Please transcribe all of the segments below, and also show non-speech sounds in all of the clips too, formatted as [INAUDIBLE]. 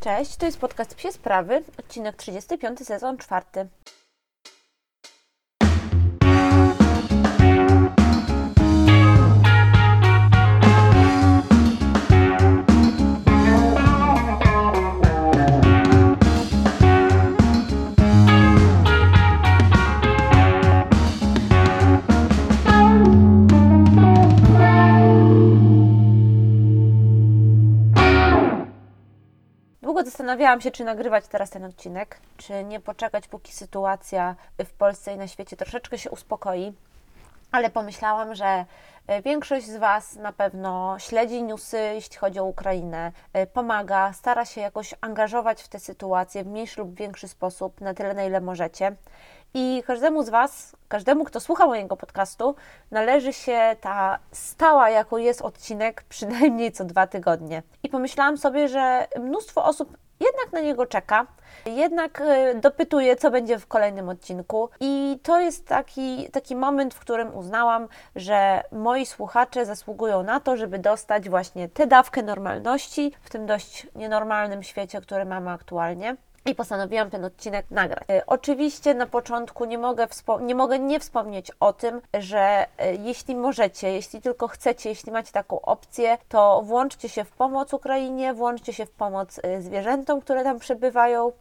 Cześć, to jest podcast Psie Sprawy, odcinek 35, sezon 4. zastanawiałam się, czy nagrywać teraz ten odcinek, czy nie poczekać, póki sytuacja w Polsce i na świecie troszeczkę się uspokoi. Ale pomyślałam, że e, większość z Was na pewno śledzi newsy, jeśli chodzi o Ukrainę, e, pomaga, stara się jakoś angażować w tę sytuację w mniejszy lub większy sposób, na tyle, na ile możecie. I każdemu z Was, każdemu, kto słucha mojego podcastu, należy się ta stała, jaką jest odcinek, [LAUGHS] przynajmniej co dwa tygodnie. I pomyślałam sobie, że mnóstwo osób jednak na niego czeka, jednak e, dopytuje, co będzie w kolejnym odcinku. I to jest taki, taki moment, w którym uznałam, że moi słuchacze zasługują na to, żeby dostać właśnie tę dawkę normalności w tym dość nienormalnym świecie, który mamy aktualnie. I postanowiłam ten odcinek nagrać. E, Oczywiście na początku nie mogę, nie mogę nie wspomnieć o tym, że e, jeśli możecie, jeśli tylko chcecie, jeśli macie taką opcję, to włączcie się w pomoc Ukrainie, włączcie się w pomoc e, zwierzętom, które tam przebywają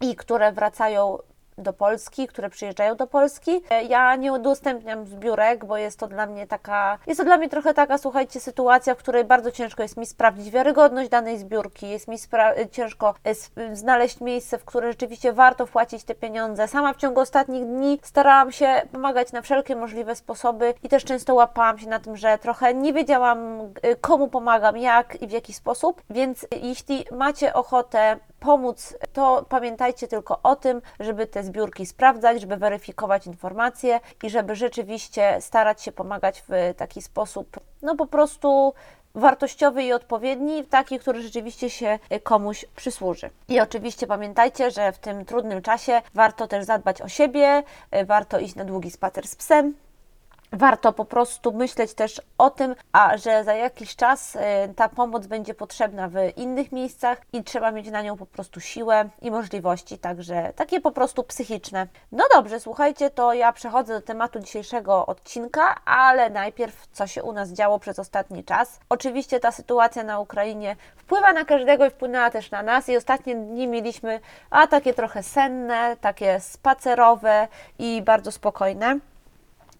i które wracają do Polski, które przyjeżdżają do Polski. E, Ja nie udostępniam zbiórek, bo jest to dla mnie taka, jest to dla mnie trochę taka, słuchajcie, sytuacja, w której bardzo ciężko jest mi sprawdzić wiarygodność danej zbiórki, jest mi spra- ciężko e, znaleźć miejsce, w które rzeczywiście warto wpłacić te pieniądze. Sama w ciągu ostatnich dni starałam się pomagać na wszelkie możliwe sposoby i też często łapałam się na tym, że trochę nie wiedziałam, e, komu pomagam, jak i w jaki sposób, więc jeśli macie ochotę pomóc, to pamiętajcie tylko o tym, żeby te zbiórki sprawdzać, żeby weryfikować informacje i żeby rzeczywiście starać się pomagać w taki sposób, no po prostu wartościowy i odpowiedni, taki, który rzeczywiście się komuś przysłuży. I oczywiście pamiętajcie, że w tym trudnym czasie warto też zadbać o siebie, warto iść na długi spacer z psem, Warto po prostu myśleć też o tym, a że za jakiś czas y, ta pomoc będzie potrzebna w innych miejscach i trzeba mieć na nią po prostu siłę i możliwości, także takie po prostu psychiczne. No dobrze, słuchajcie, to ja przechodzę do tematu dzisiejszego odcinka, ale najpierw co się u nas działo przez ostatni czas. Oczywiście ta sytuacja na Ukrainie wpływa na każdego i wpłynęła też na nas i ostatnie dni mieliśmy a takie trochę senne, takie spacerowe i bardzo spokojne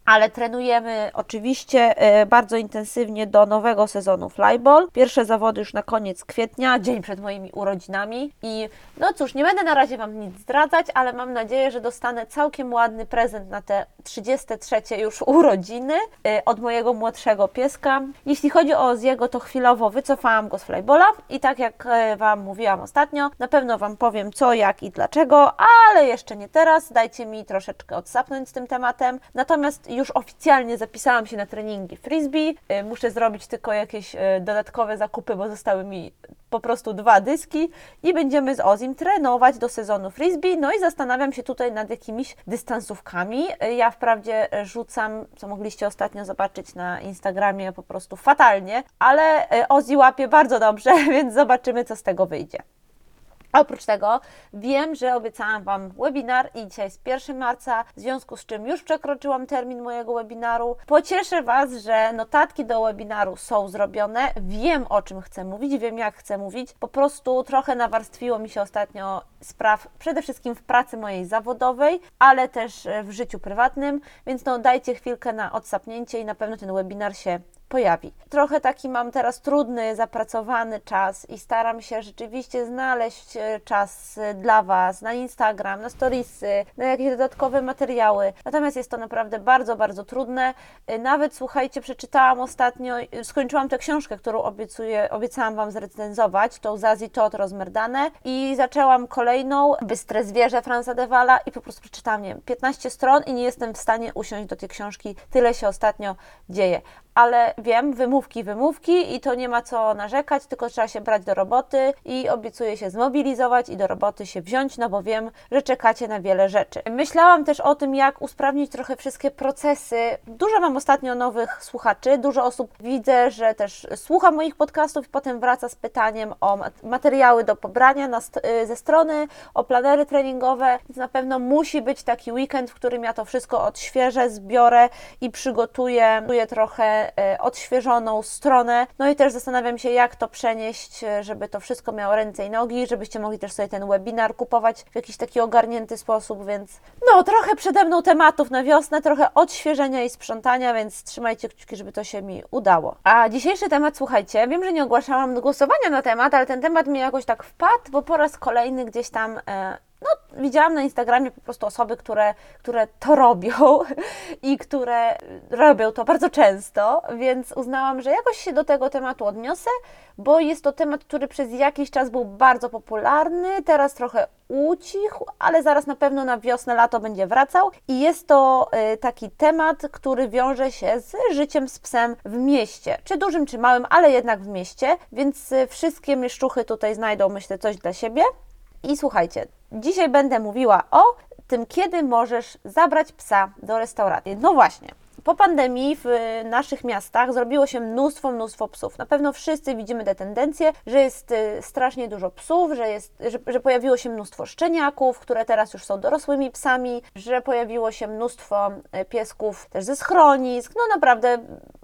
ale trenujemy oczywiście e, bardzo intensywnie do nowego sezonu Flyball. Pierwsze zawody już na koniec kwietnia, dzień przed moimi urodzinami. I no cóż, nie będę na razie Wam nic zdradzać, ale mam nadzieję, że dostanę całkiem ładny prezent na te 33 już urodziny e, od mojego młodszego pieska. Jeśli chodzi o Oziego, to chwilowo wycofałam go z Flyballa i tak jak e, Wam mówiłam ostatnio, na pewno Wam powiem co, jak i dlaczego, ale jeszcze nie teraz. Dajcie mi troszeczkę odsapnąć z tym tematem. Natomiast już oficjalnie zapisałam się na treningi frisbee. Y, Muszę zrobić tylko jakieś y, dodatkowe zakupy, bo zostały mi po prostu dwa dyski i będziemy z Ozim trenować do sezonu frisbee. No i zastanawiam się tutaj nad jakimiś dystansówkami. Y, Ja wprawdzie rzucam, co mogliście ostatnio zobaczyć na Instagramie, po prostu fatalnie, ale Ozzy łapie bardzo dobrze, [LAUGHS] więc zobaczymy, co z tego wyjdzie. Oprócz tego wiem, że obiecałam Wam webinar i dzisiaj jest 1 marca, w związku z czym już przekroczyłam termin mojego webinaru. Pocieszę Was, że notatki do webinaru są zrobione. Wiem o czym chcę mówić, wiem jak chcę mówić. Po prostu trochę nawarstwiło mi się ostatnio spraw, przede wszystkim w pracy mojej zawodowej, ale też w życiu prywatnym, więc no dajcie chwilkę na odsapnięcie i na pewno ten webinar się pojawi. Trochę taki mam teraz trudny, zapracowany czas i staram się rzeczywiście znaleźć e, czas e, dla Was na Instagram, na storiesy, na jakieś dodatkowe materiały. Natomiast jest to naprawdę bardzo, bardzo trudne. E, Nawet słuchajcie, przeczytałam ostatnio, skończyłam tę książkę, którą obiecuję, obiecałam Wam zrecenzować, tą Zazi Tot rozmerdane i zaczęłam kolejną, Bystre zwierzę Franza Dewala i po prostu przeczytałam, nie wiem, 15 stron i nie jestem w stanie usiąść do tej książki. Tyle się ostatnio dzieje ale wiem, wymówki, wymówki i to nie ma co narzekać, tylko trzeba się brać do roboty i obiecuję się zmobilizować i do roboty się wziąć, no bo wiem, że czekacie na wiele rzeczy. Myślałam też o tym, jak usprawnić trochę wszystkie procesy. Dużo mam ostatnio nowych słuchaczy, dużo osób widzę, że też słucha moich podcastów i potem wraca z pytaniem o materiały do pobrania na, y, ze strony, o planery treningowe, więc na pewno musi być taki weekend, w którym ja to wszystko odświeżę, zbiorę i przygotuję trochę odświeżoną stronę. No i też zastanawiam się, jak to przenieść, y, żeby to wszystko miało ręce i nogi, żebyście mogli też sobie ten webinar kupować w jakiś taki ogarnięty sposób, więc no trochę przede mną tematów na wiosnę, trochę odświeżenia i sprzątania, więc trzymajcie kciuki, żeby to się mi udało. A dzisiejszy temat, słuchajcie, wiem, że nie ogłaszałam głosowania na temat, ale ten temat mi jakoś tak wpadł, bo po raz kolejny gdzieś tam e, no, widziałam na Instagramie po prostu osoby, które, które to robią [LAUGHS] i które robią to bardzo często, więc uznałam, że jakoś się do tego tematu odniosę, bo jest to temat, który przez jakiś czas był bardzo popularny, teraz trochę ucichł, ale zaraz na pewno na wiosnę, lato będzie wracał i jest to y, taki temat, który wiąże się z życiem z psem w mieście, czy dużym, czy małym, ale jednak w mieście, więc y, wszystkie mieszczuchy tutaj znajdą, myślę, coś dla siebie. I słuchajcie, dzisiaj będę mówiła o tym, kiedy możesz zabrać psa do restauracji. No właśnie, po pandemii w naszych miastach zrobiło się mnóstwo, mnóstwo psów. Na pewno wszyscy widzimy te tendencje, że jest y, strasznie dużo psów, że, jest, że, że pojawiło się mnóstwo szczeniaków, które teraz już są dorosłymi psami, że pojawiło się mnóstwo y, piesków też ze schronisk. No naprawdę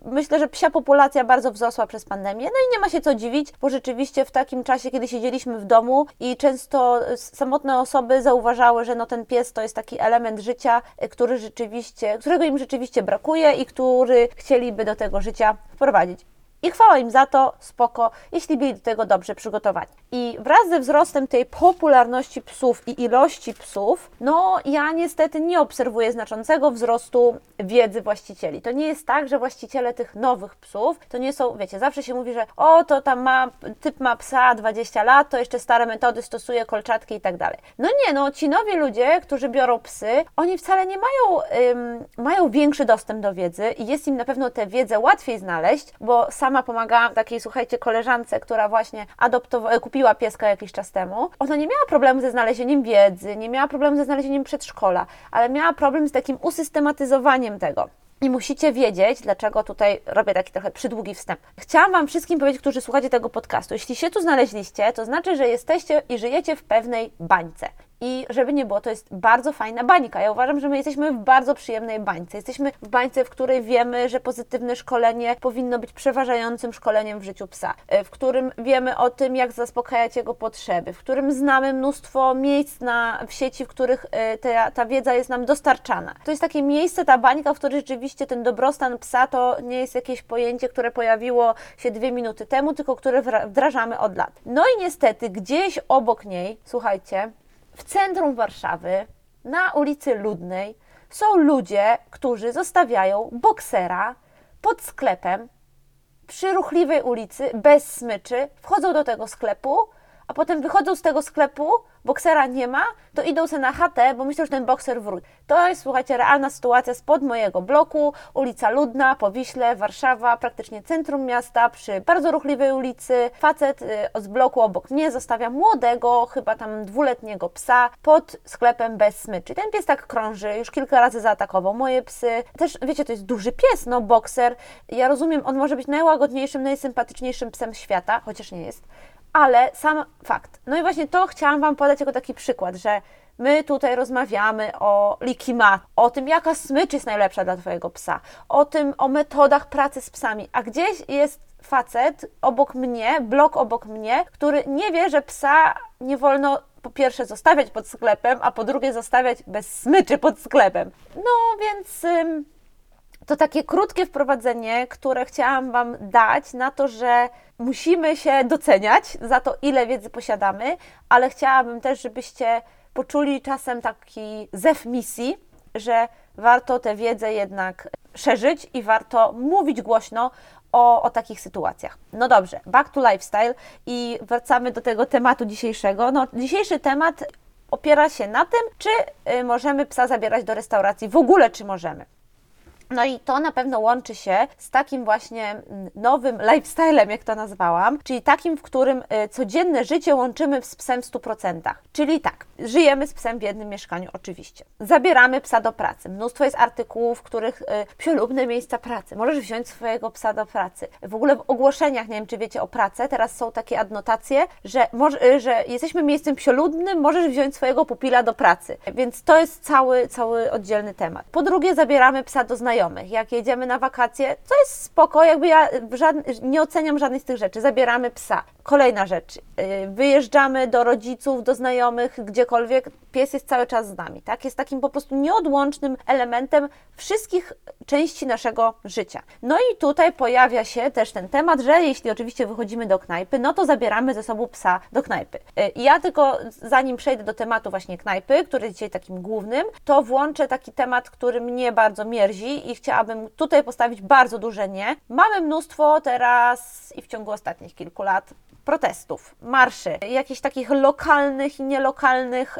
myślę, że psia populacja bardzo wzrosła przez pandemię. No i nie ma się co dziwić, bo rzeczywiście w takim czasie, kiedy siedzieliśmy w domu i często samotne osoby zauważały, że no ten pies to jest taki element życia, y, który rzeczywiście, którego im rzeczywiście brakuje i który chcieliby do tego życia wprowadzić. I chwała im za to, spoko, jeśli byli do tego dobrze przygotowani. I wraz ze wzrostem tej popularności psów i ilości psów, no ja niestety nie obserwuję znaczącego wzrostu wiedzy właścicieli. To nie jest tak, że właściciele tych nowych psów, to nie są, wiecie, zawsze się mówi, że o, to tam ma, typ ma psa 20 lat, to jeszcze stare metody stosuje, kolczatki i tak dalej. No nie, no ci nowi ludzie, którzy biorą psy, oni wcale nie mają, ym, mają większy dostęp do wiedzy i jest im na pewno tę wiedzę łatwiej znaleźć, bo sam sama pomagałam takiej, słuchajcie, koleżance, która właśnie adoptowała, kupiła pieska jakiś czas temu. Ona nie miała problemu ze znalezieniem wiedzy, nie miała problemu ze znalezieniem przedszkola, ale miała problem z takim usystematyzowaniem tego. I musicie wiedzieć, dlaczego tutaj robię taki trochę przydługi wstęp. Chciałam Wam wszystkim powiedzieć, którzy słuchacie tego podcastu, jeśli się tu znaleźliście, to znaczy, że jesteście i żyjecie w pewnej bańce. I żeby nie było, to jest bardzo fajna bańka. Ja uważam, że my jesteśmy w bardzo przyjemnej bańce. Jesteśmy w bańce, w której wiemy, że pozytywne szkolenie powinno być przeważającym szkoleniem w życiu psa, e, w którym wiemy o tym, jak zaspokajać jego potrzeby, w którym znamy mnóstwo miejsc na, w sieci, w których e, ta, ta wiedza jest nam dostarczana. To jest takie miejsce, ta bańka, w której rzeczywiście ten dobrostan psa to nie jest jakieś pojęcie, które pojawiło się dwie minuty temu, tylko które wdrażamy od lat. No i niestety gdzieś obok niej, słuchajcie, w centrum Warszawy, na ulicy Ludnej, są ludzie, którzy zostawiają boksera pod sklepem przy ruchliwej ulicy bez smyczy, wchodzą do tego sklepu, a potem wychodzą z tego sklepu, boksera nie ma, to idą sobie na chatę, bo myślą, że ten bokser wróci. To jest, słuchajcie, realna sytuacja spod mojego bloku, ulica Ludna, Powiśle, Warszawa, praktycznie centrum miasta, przy bardzo ruchliwej ulicy. Facet y, z bloku obok mnie zostawia młodego, chyba tam dwuletniego psa pod sklepem bez smyczy. Ten pies tak krąży, już kilka razy zaatakował moje psy. Też, wiecie, to jest duży pies, no bokser. Ja rozumiem, on może być najłagodniejszym, najsympatyczniejszym psem świata, chociaż nie jest ale sam fakt. No i właśnie to chciałam Wam podać jako taki przykład, że my tutaj rozmawiamy o likimat, o tym, jaka smycz jest najlepsza dla Twojego psa, o tym, o metodach pracy z psami, a gdzieś jest facet obok mnie, blok obok mnie, który nie wie, że psa nie wolno po pierwsze zostawiać pod sklepem, a po drugie zostawiać bez smyczy pod sklepem. No więc... to takie krótkie wprowadzenie, które chciałam Wam dać na to, że musimy się doceniać za to, ile wiedzy posiadamy, ale chciałabym też, żebyście poczuli czasem taki zew misji, że warto tę wiedzę jednak szerzyć i warto mówić głośno o, o takich sytuacjach. No dobrze, back to lifestyle i wracamy do tego tematu dzisiejszego. No, dzisiejszy temat opiera się na tym, czy y, możemy psa zabierać do restauracji, w ogóle czy możemy. No i to na pewno łączy się z takim właśnie mm, nowym lifestylem, jak to nazwałam, czyli takim, w którym y, codzienne życie łączymy z psem w 100%. Czyli tak, żyjemy z psem w jednym mieszkaniu, oczywiście. Zabieramy psa do pracy. Mnóstwo jest artykułów, w których y, psiolubne miejsca pracy. Możesz wziąć swojego psa do pracy. W ogóle w ogłoszeniach, nie wiem czy wiecie o pracę, teraz są takie adnotacje, że, może, y, że jesteśmy miejscem psioludnym, możesz wziąć swojego pupila do pracy. Więc to jest cały, cały oddzielny temat. Po drugie, zabieramy psa do znajomych. Jak jedziemy na wakacje, to jest spoko, jakby ja nie oceniam żadnej z tych rzeczy. Zabieramy psa. Kolejna rzecz, y, wyjeżdżamy do rodziców, do znajomych, gdziekolwiek, pies jest cały czas z nami, tak? Jest takim po prostu nieodłącznym elementem wszystkich części naszego życia. No i tutaj pojawia się też ten temat, że jeśli oczywiście wychodzimy do knajpy, no to zabieramy ze sobą psa do knajpy. Y, ja tylko zanim przejdę do tematu właśnie knajpy, który jest dzisiaj takim głównym, to włączę taki temat, który mnie bardzo mierzi i chciałabym tutaj postawić bardzo duże nie. Mamy mnóstwo teraz i w ciągu ostatnich kilku lat protestów, marszy, jakichś takich lokalnych i nielokalnych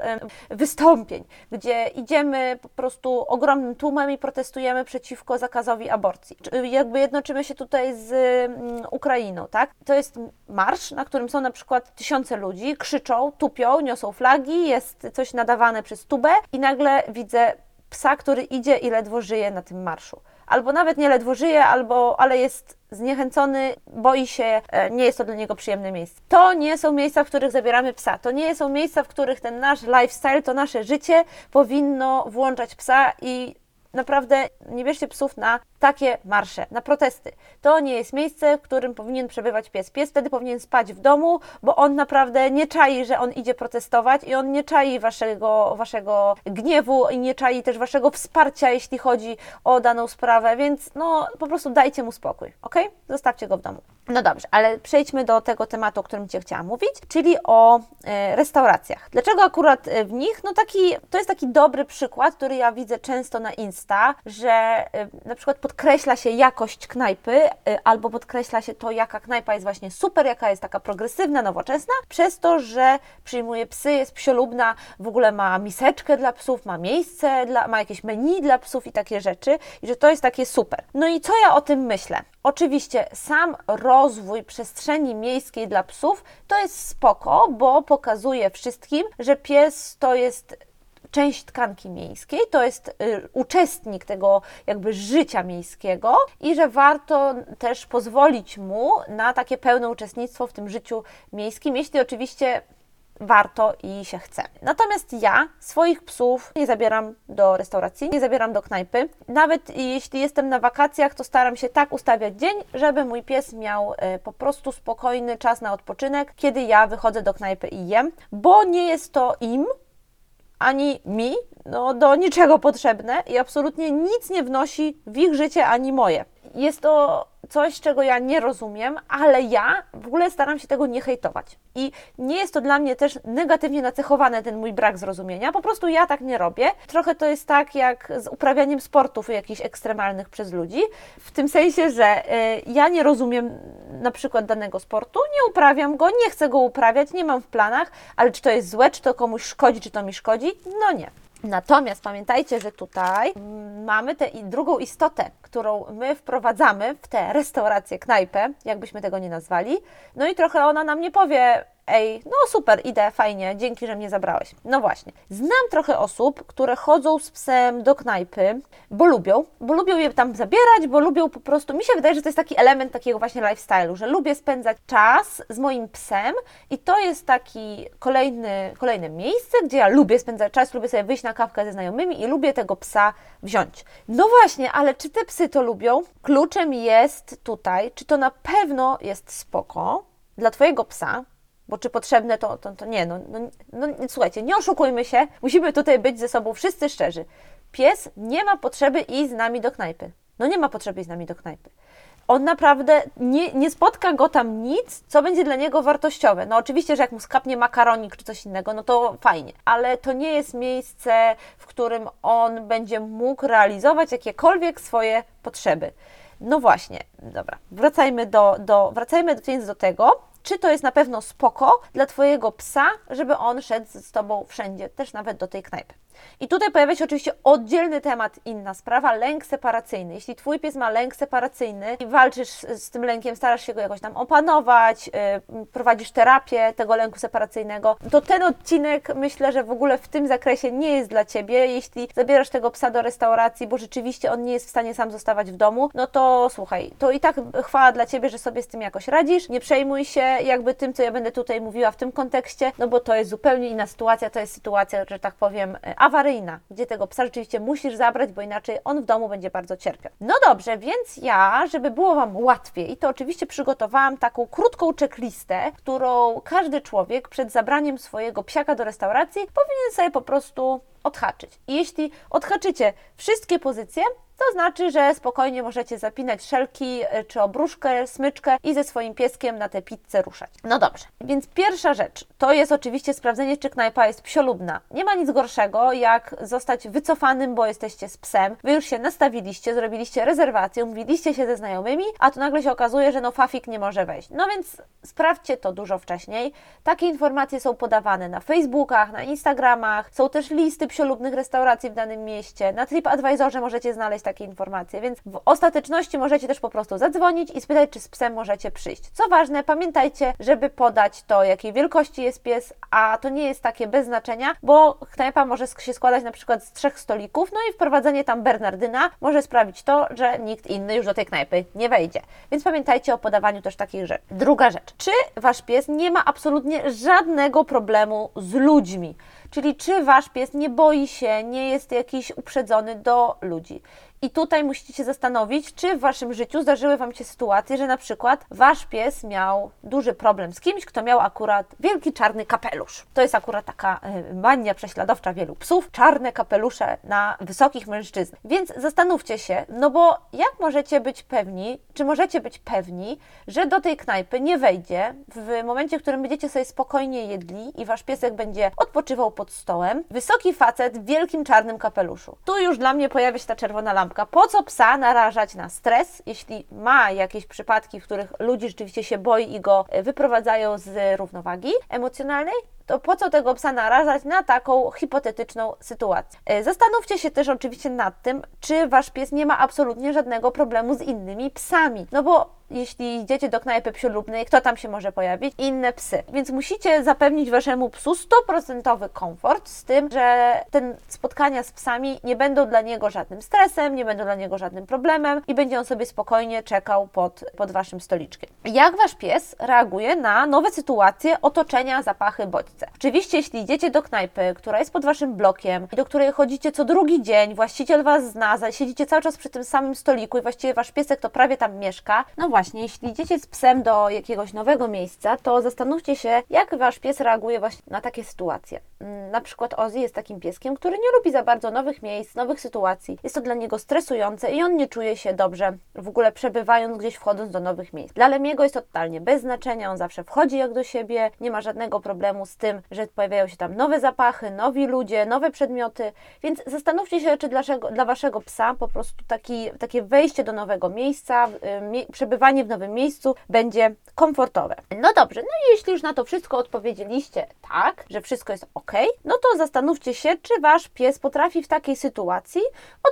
wystąpień, gdzie idziemy po prostu ogromnym tłumem i protestujemy przeciwko zakazowi aborcji. Jakby jednoczymy się tutaj z mm, Ukrainą, tak? To jest marsz, na którym są na przykład tysiące ludzi, krzyczą, tupią, niosą flagi, jest coś nadawane przez tubę i nagle widzę psa, który idzie i ledwo żyje na tym marszu albo nawet nie ledwo żyje, albo, ale jest zniechęcony, boi się, e, nie jest to dla niego przyjemne miejsce. To nie są miejsca, w których zabieramy psa. To nie są miejsca, w których ten nasz lifestyle, to nasze życie powinno włączać psa i naprawdę nie bierzcie psów na takie marsze, na protesty. To nie jest miejsce, w którym powinien przebywać pies. Pies wtedy powinien spać w domu, bo on naprawdę nie czai, że on idzie protestować i on nie czai waszego, waszego gniewu i nie czai też waszego wsparcia, jeśli chodzi o daną sprawę, więc no po prostu dajcie mu spokój, ok? Zostawcie go w domu. No dobrze, ale przejdźmy do tego tematu, o którym Cię chciałam mówić, czyli o e, restauracjach. Dlaczego akurat e, w nich? No taki, to jest taki dobry przykład, który ja widzę często na Że e, na przykład podkreśla się jakość knajpy albo podkreśla się to, jaka knajpa jest właśnie super, jaka jest taka progresywna, nowoczesna, przez to, że przyjmuje psy, jest psiolubna, w ogóle ma miseczkę dla psów, ma miejsce, dla, ma jakieś menu dla psów i takie rzeczy i że to jest takie super. No i co ja o tym myślę? Oczywiście sam rozwój przestrzeni miejskiej dla psów to jest spoko, bo pokazuje wszystkim, że pies to jest część tkanki miejskiej, to jest y, uczestnik tego jakby życia miejskiego i że warto też pozwolić mu na takie pełne uczestnictwo w tym życiu miejskim, jeśli oczywiście warto i się chce. Natomiast ja swoich psów nie zabieram do restauracji, nie zabieram do knajpy. Nawet jeśli jestem na wakacjach, to staram się tak ustawiać dzień, żeby mój pies miał e, po prostu spokojny czas na odpoczynek, kiedy ja wychodzę do knajpy i jem, bo nie jest to im ani mi no, do niczego potrzebne i absolutnie nic nie wnosi w ich życie ani moje. Jest to coś, czego ja nie rozumiem, ale ja w ogóle staram się tego nie hejtować. I nie jest to dla mnie też negatywnie nacechowane ten mój brak zrozumienia, po prostu ja tak nie robię. Trochę to jest tak jak z uprawianiem sportów jakichś ekstremalnych przez ludzi, w tym sensie, że y, ja nie rozumiem na przykład danego sportu, nie uprawiam go, nie chcę go uprawiać, nie mam w planach, ale czy to jest złe, czy to komuś szkodzi, czy to mi szkodzi? No nie. Natomiast pamiętajcie, że tutaj mamy tę drugą istotę, którą my wprowadzamy w tę restaurację, knajpę, jakbyśmy tego nie nazwali. No i trochę ona nam nie powie, ej, no super, idę, fajnie, dzięki, że mnie zabrałeś. No właśnie. Znam trochę osób, które chodzą z psem do knajpy, bo lubią, bo lubią je tam zabierać, bo lubią po prostu, mi się wydaje, że to jest taki element takiego właśnie lifestyle'u, że lubię spędzać czas z moim psem i to jest taki kolejny, kolejne miejsce, gdzie ja lubię spędzać czas, lubię sobie wyjść na kawkę ze znajomymi i lubię tego psa wziąć. No właśnie, ale czy te psy to lubią? Kluczem jest tutaj, czy to na pewno jest spoko dla Twojego psa, bo czy potrzebne to, to, to nie, no, no, no słuchajcie, nie oszukujmy się, musimy tutaj być ze sobą wszyscy szczerzy. Pies nie ma potrzeby iść z nami do knajpy. No nie ma potrzeby iść z nami do knajpy. On naprawdę nie, nie spotka go tam nic, co będzie dla niego wartościowe. No oczywiście, że jak mu skapnie makaronik czy coś innego, no to fajnie, ale to nie jest miejsce, w którym on będzie mógł realizować jakiekolwiek swoje potrzeby. No właśnie, dobra, wracajmy do, do, wracajmy więc do tego, czy to jest na pewno spoko dla Twojego psa, żeby on szedł z Tobą wszędzie, też nawet do tej knajpy. I tutaj pojawia się oczywiście oddzielny temat, inna sprawa, lęk separacyjny. Jeśli Twój pies ma lęk separacyjny i walczysz z, tym lękiem, starasz się go jakoś tam opanować, yy, prowadzisz terapię tego lęku separacyjnego, to ten odcinek myślę, że w ogóle w tym zakresie nie jest dla Ciebie. Jeśli zabierasz tego psa do restauracji, bo rzeczywiście on nie jest w stanie sam zostawać w domu, no to słuchaj, to i tak chwała dla Ciebie, że sobie z tym jakoś radzisz. Nie przejmuj się jakby tym, co ja będę tutaj mówiła w tym kontekście, no bo to jest zupełnie inna sytuacja, to jest sytuacja, że tak powiem, awaryjna, gdzie tego psa rzeczywiście musisz zabrać, bo inaczej on w domu będzie bardzo cierpiał. No dobrze, więc ja, żeby było Wam łatwiej, to oczywiście przygotowałam taką krótką checklistę, którą każdy człowiek przed zabraniem swojego psiaka do restauracji powinien sobie po prostu odhaczyć. I jeśli odhaczycie wszystkie pozycje, to znaczy, że spokojnie możecie zapinać szelki e, czy obruszkę, smyczkę i ze swoim pieskiem na tę pizzę ruszać. No dobrze, więc pierwsza rzecz to jest oczywiście sprawdzenie, czy knajpa jest psiolubna. Nie ma nic gorszego, jak zostać wycofanym, bo jesteście z psem. Wy już się nastawiliście, zrobiliście rezerwację, umówiliście się ze znajomymi, a tu nagle się okazuje, że no fafik nie może wejść. No więc sprawdźcie to dużo wcześniej. Takie informacje są podawane na Facebookach, na Instagramach, są też listy psiolubnych restauracji w danym mieście. Na TripAdvisorze możecie znaleźć takie informacje, więc w ostateczności możecie też po prostu zadzwonić i spytać, czy z psem możecie przyjść. Co ważne, pamiętajcie, żeby podać to, jakiej wielkości jest pies, a to nie jest takie bez znaczenia, bo knajpa może się składać na przykład z trzech stolików, no i wprowadzenie tam Bernardyna może sprawić to, że nikt inny już do tej knajpy nie wejdzie. Więc pamiętajcie o podawaniu też takich rzeczy. Druga rzecz, czy Wasz pies nie ma absolutnie żadnego problemu z ludźmi? Czyli czy wasz pies nie boi się, nie jest jakiś uprzedzony do ludzi. I tutaj musicie się zastanowić, czy w waszym życiu zdarzyły wam się sytuacje, że na przykład wasz pies miał duży problem z kimś, kto miał akurat wielki czarny kapelusz. To jest akurat taka e, mania prześladowcza wielu psów, czarne kapelusze na wysokich mężczyzn. Więc zastanówcie się, no bo jak możecie być pewni, czy możecie być pewni, że do tej knajpy nie wejdzie w momencie, w którym będziecie sobie spokojnie jedli i wasz piesek będzie odpoczywał pod stołem, wysoki facet w wielkim czarnym kapeluszu. Tu już dla mnie pojawia się ta czerwona lampka po co psa narażać na stres, jeśli ma jakieś przypadki, w których ludzi rzeczywiście się boi i go e, wyprowadzają z równowagi emocjonalnej? to po co tego psa narażać na taką hipotetyczną sytuację? E, zastanówcie się też oczywiście nad tym, czy wasz pies nie ma absolutnie żadnego problemu z innymi psami. No bo jeśli idziecie do knajpy psiolubnej, kto tam się może pojawić? Inne psy. Więc musicie zapewnić waszemu psu 100% komfort z tym, że ten spotkania z psami nie będą dla niego żadnym stresem, nie będą dla niego żadnym problemem i będzie on sobie spokojnie czekał pod, pod waszym stoliczkiem. Jak wasz pies reaguje na nowe sytuacje otoczenia, zapachy, bodźce? Oczywiście, jeśli idziecie do knajpy, która jest pod waszym blokiem i do której chodzicie co drugi dzień, właściciel was zna, siedzicie cały czas przy tym samym stoliku i właściwie wasz piesek to prawie tam mieszka, no właśnie, jeśli idziecie z psem do jakiegoś nowego miejsca, to zastanówcie się, jak wasz pies reaguje właśnie na takie sytuacje. Mm, na przykład Ozzy jest takim pieskiem, który nie lubi za bardzo nowych miejsc, nowych sytuacji. Jest to dla niego stresujące i on nie czuje się dobrze w ogóle przebywając gdzieś, wchodząc do nowych miejsc. Dla Lemiego jest to totalnie bez znaczenia, on zawsze wchodzi jak do siebie, nie ma żadnego problemu z tym, że pojawiają się tam nowe zapachy, nowi ludzie, nowe przedmioty, więc zastanówcie się, czy dla, dla waszego psa po prostu taki, takie wejście do nowego miejsca, yy, przebywanie w nowym miejscu będzie komfortowe. No dobrze, no i jeśli już na to wszystko odpowiedzieliście tak, że wszystko jest ok, no to zastanówcie się, czy wasz pies potrafi w takiej sytuacji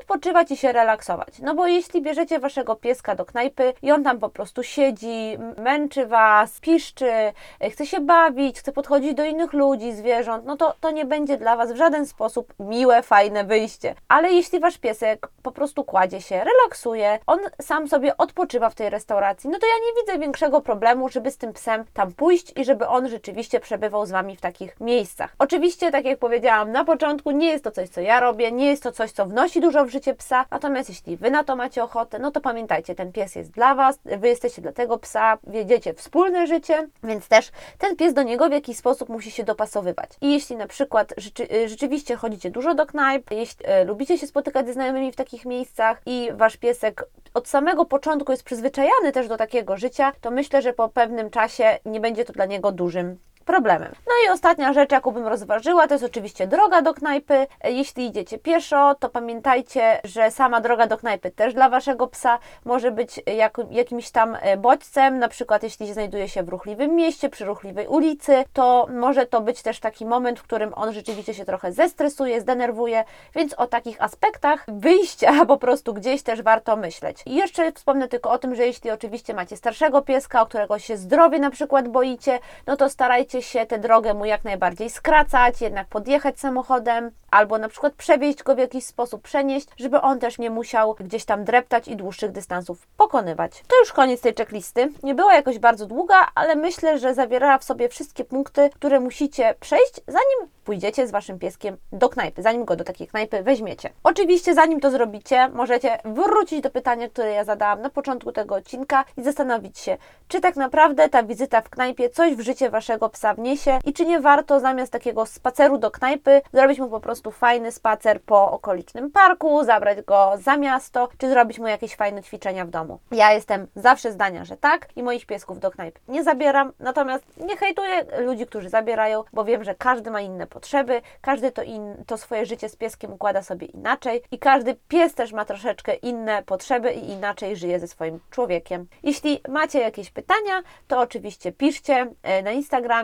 odpoczywać i się relaksować. No bo jeśli bierzecie waszego pieska do knajpy i on tam po prostu siedzi, męczy was, piszczy, chce się bawić, chce podchodzić do innych ludzi, zwierząt, no to to nie będzie dla was w żaden sposób miłe, fajne wyjście. Ale jeśli wasz piesek po prostu kładzie się, relaksuje, on sam sobie odpoczywa w tej restauracji, no to ja nie widzę większego problemu, żeby z tym psem tam pójść i żeby on rzeczywiście przebywał z Wami w takich miejscach. Oczywiście, tak jak powiedziałam na początku, nie jest to coś, co ja robię, nie jest to coś, co wnosi dużo w życie psa, natomiast jeśli Wy na to macie ochotę, no to pamiętajcie, ten pies jest dla Was, Wy jesteście dla tego psa, wiedziecie wspólne życie, więc też ten pies do niego w jakiś sposób musi się dopasowywać. I jeśli na przykład rzeczy, y, rzeczywiście chodzicie dużo do knajp, jeśli e, lubicie się spotykać ze znajomymi w takich miejscach i Wasz piesek od samego początku jest przyzwyczajany też do takiego życia, to myślę, że po pewnym czasie nie będzie to dla niego dużym problemem. No i ostatnia rzecz, jaką bym rozważyła, to jest oczywiście droga do knajpy. Jeśli idziecie pieszo, to pamiętajcie, że sama droga do knajpy też dla Waszego psa może być jak, jakimś tam e, bodźcem, na przykład jeśli znajduje się w ruchliwym mieście, przy ruchliwej ulicy, to może to być też taki moment, w którym on rzeczywiście się trochę zestresuje, zdenerwuje, więc o takich aspektach wyjścia [LAUGHS] po prostu gdzieś też warto myśleć. I jeszcze wspomnę tylko o tym, że jeśli oczywiście macie starszego pieska, o którego się zdrowie na przykład boicie, no to starajcie się tę drogę mu jak najbardziej skracać, jednak podjechać samochodem, albo na przykład przewieźć go w jakiś sposób, przenieść, żeby on też nie musiał gdzieś tam dreptać i dłuższych dystansów pokonywać. To już koniec tej checklisty. Nie była jakoś bardzo długa, ale myślę, że zawierała w sobie wszystkie punkty, które musicie przejść, zanim pójdziecie z Waszym pieskiem do knajpy, zanim go do takiej knajpy weźmiecie. Oczywiście, zanim to zrobicie, możecie wrócić do pytania, które ja zadałam na początku tego odcinka i zastanowić się, czy tak naprawdę ta wizyta w knajpie coś w życie Waszego psa wniesie i czy nie warto zamiast takiego spaceru do knajpy zrobić mu po prostu fajny spacer po okolicznym parku, zabrać go za miasto, czy zrobić mu jakieś fajne ćwiczenia w domu. Ja jestem zawsze zdania, że tak i moich piesków do knajpy nie zabieram, natomiast nie hejtuję ludzi, którzy zabierają, bo wiem, że każdy ma inne potrzeby, każdy to, in, to swoje życie z pieskiem układa sobie inaczej i każdy pies też ma troszeczkę inne potrzeby i inaczej żyje ze swoim człowiekiem. Jeśli macie jakieś pytania, to oczywiście piszcie e, na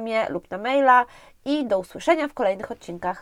Instagramie lub na maila i do usłyszenia w kolejnych odcinkach.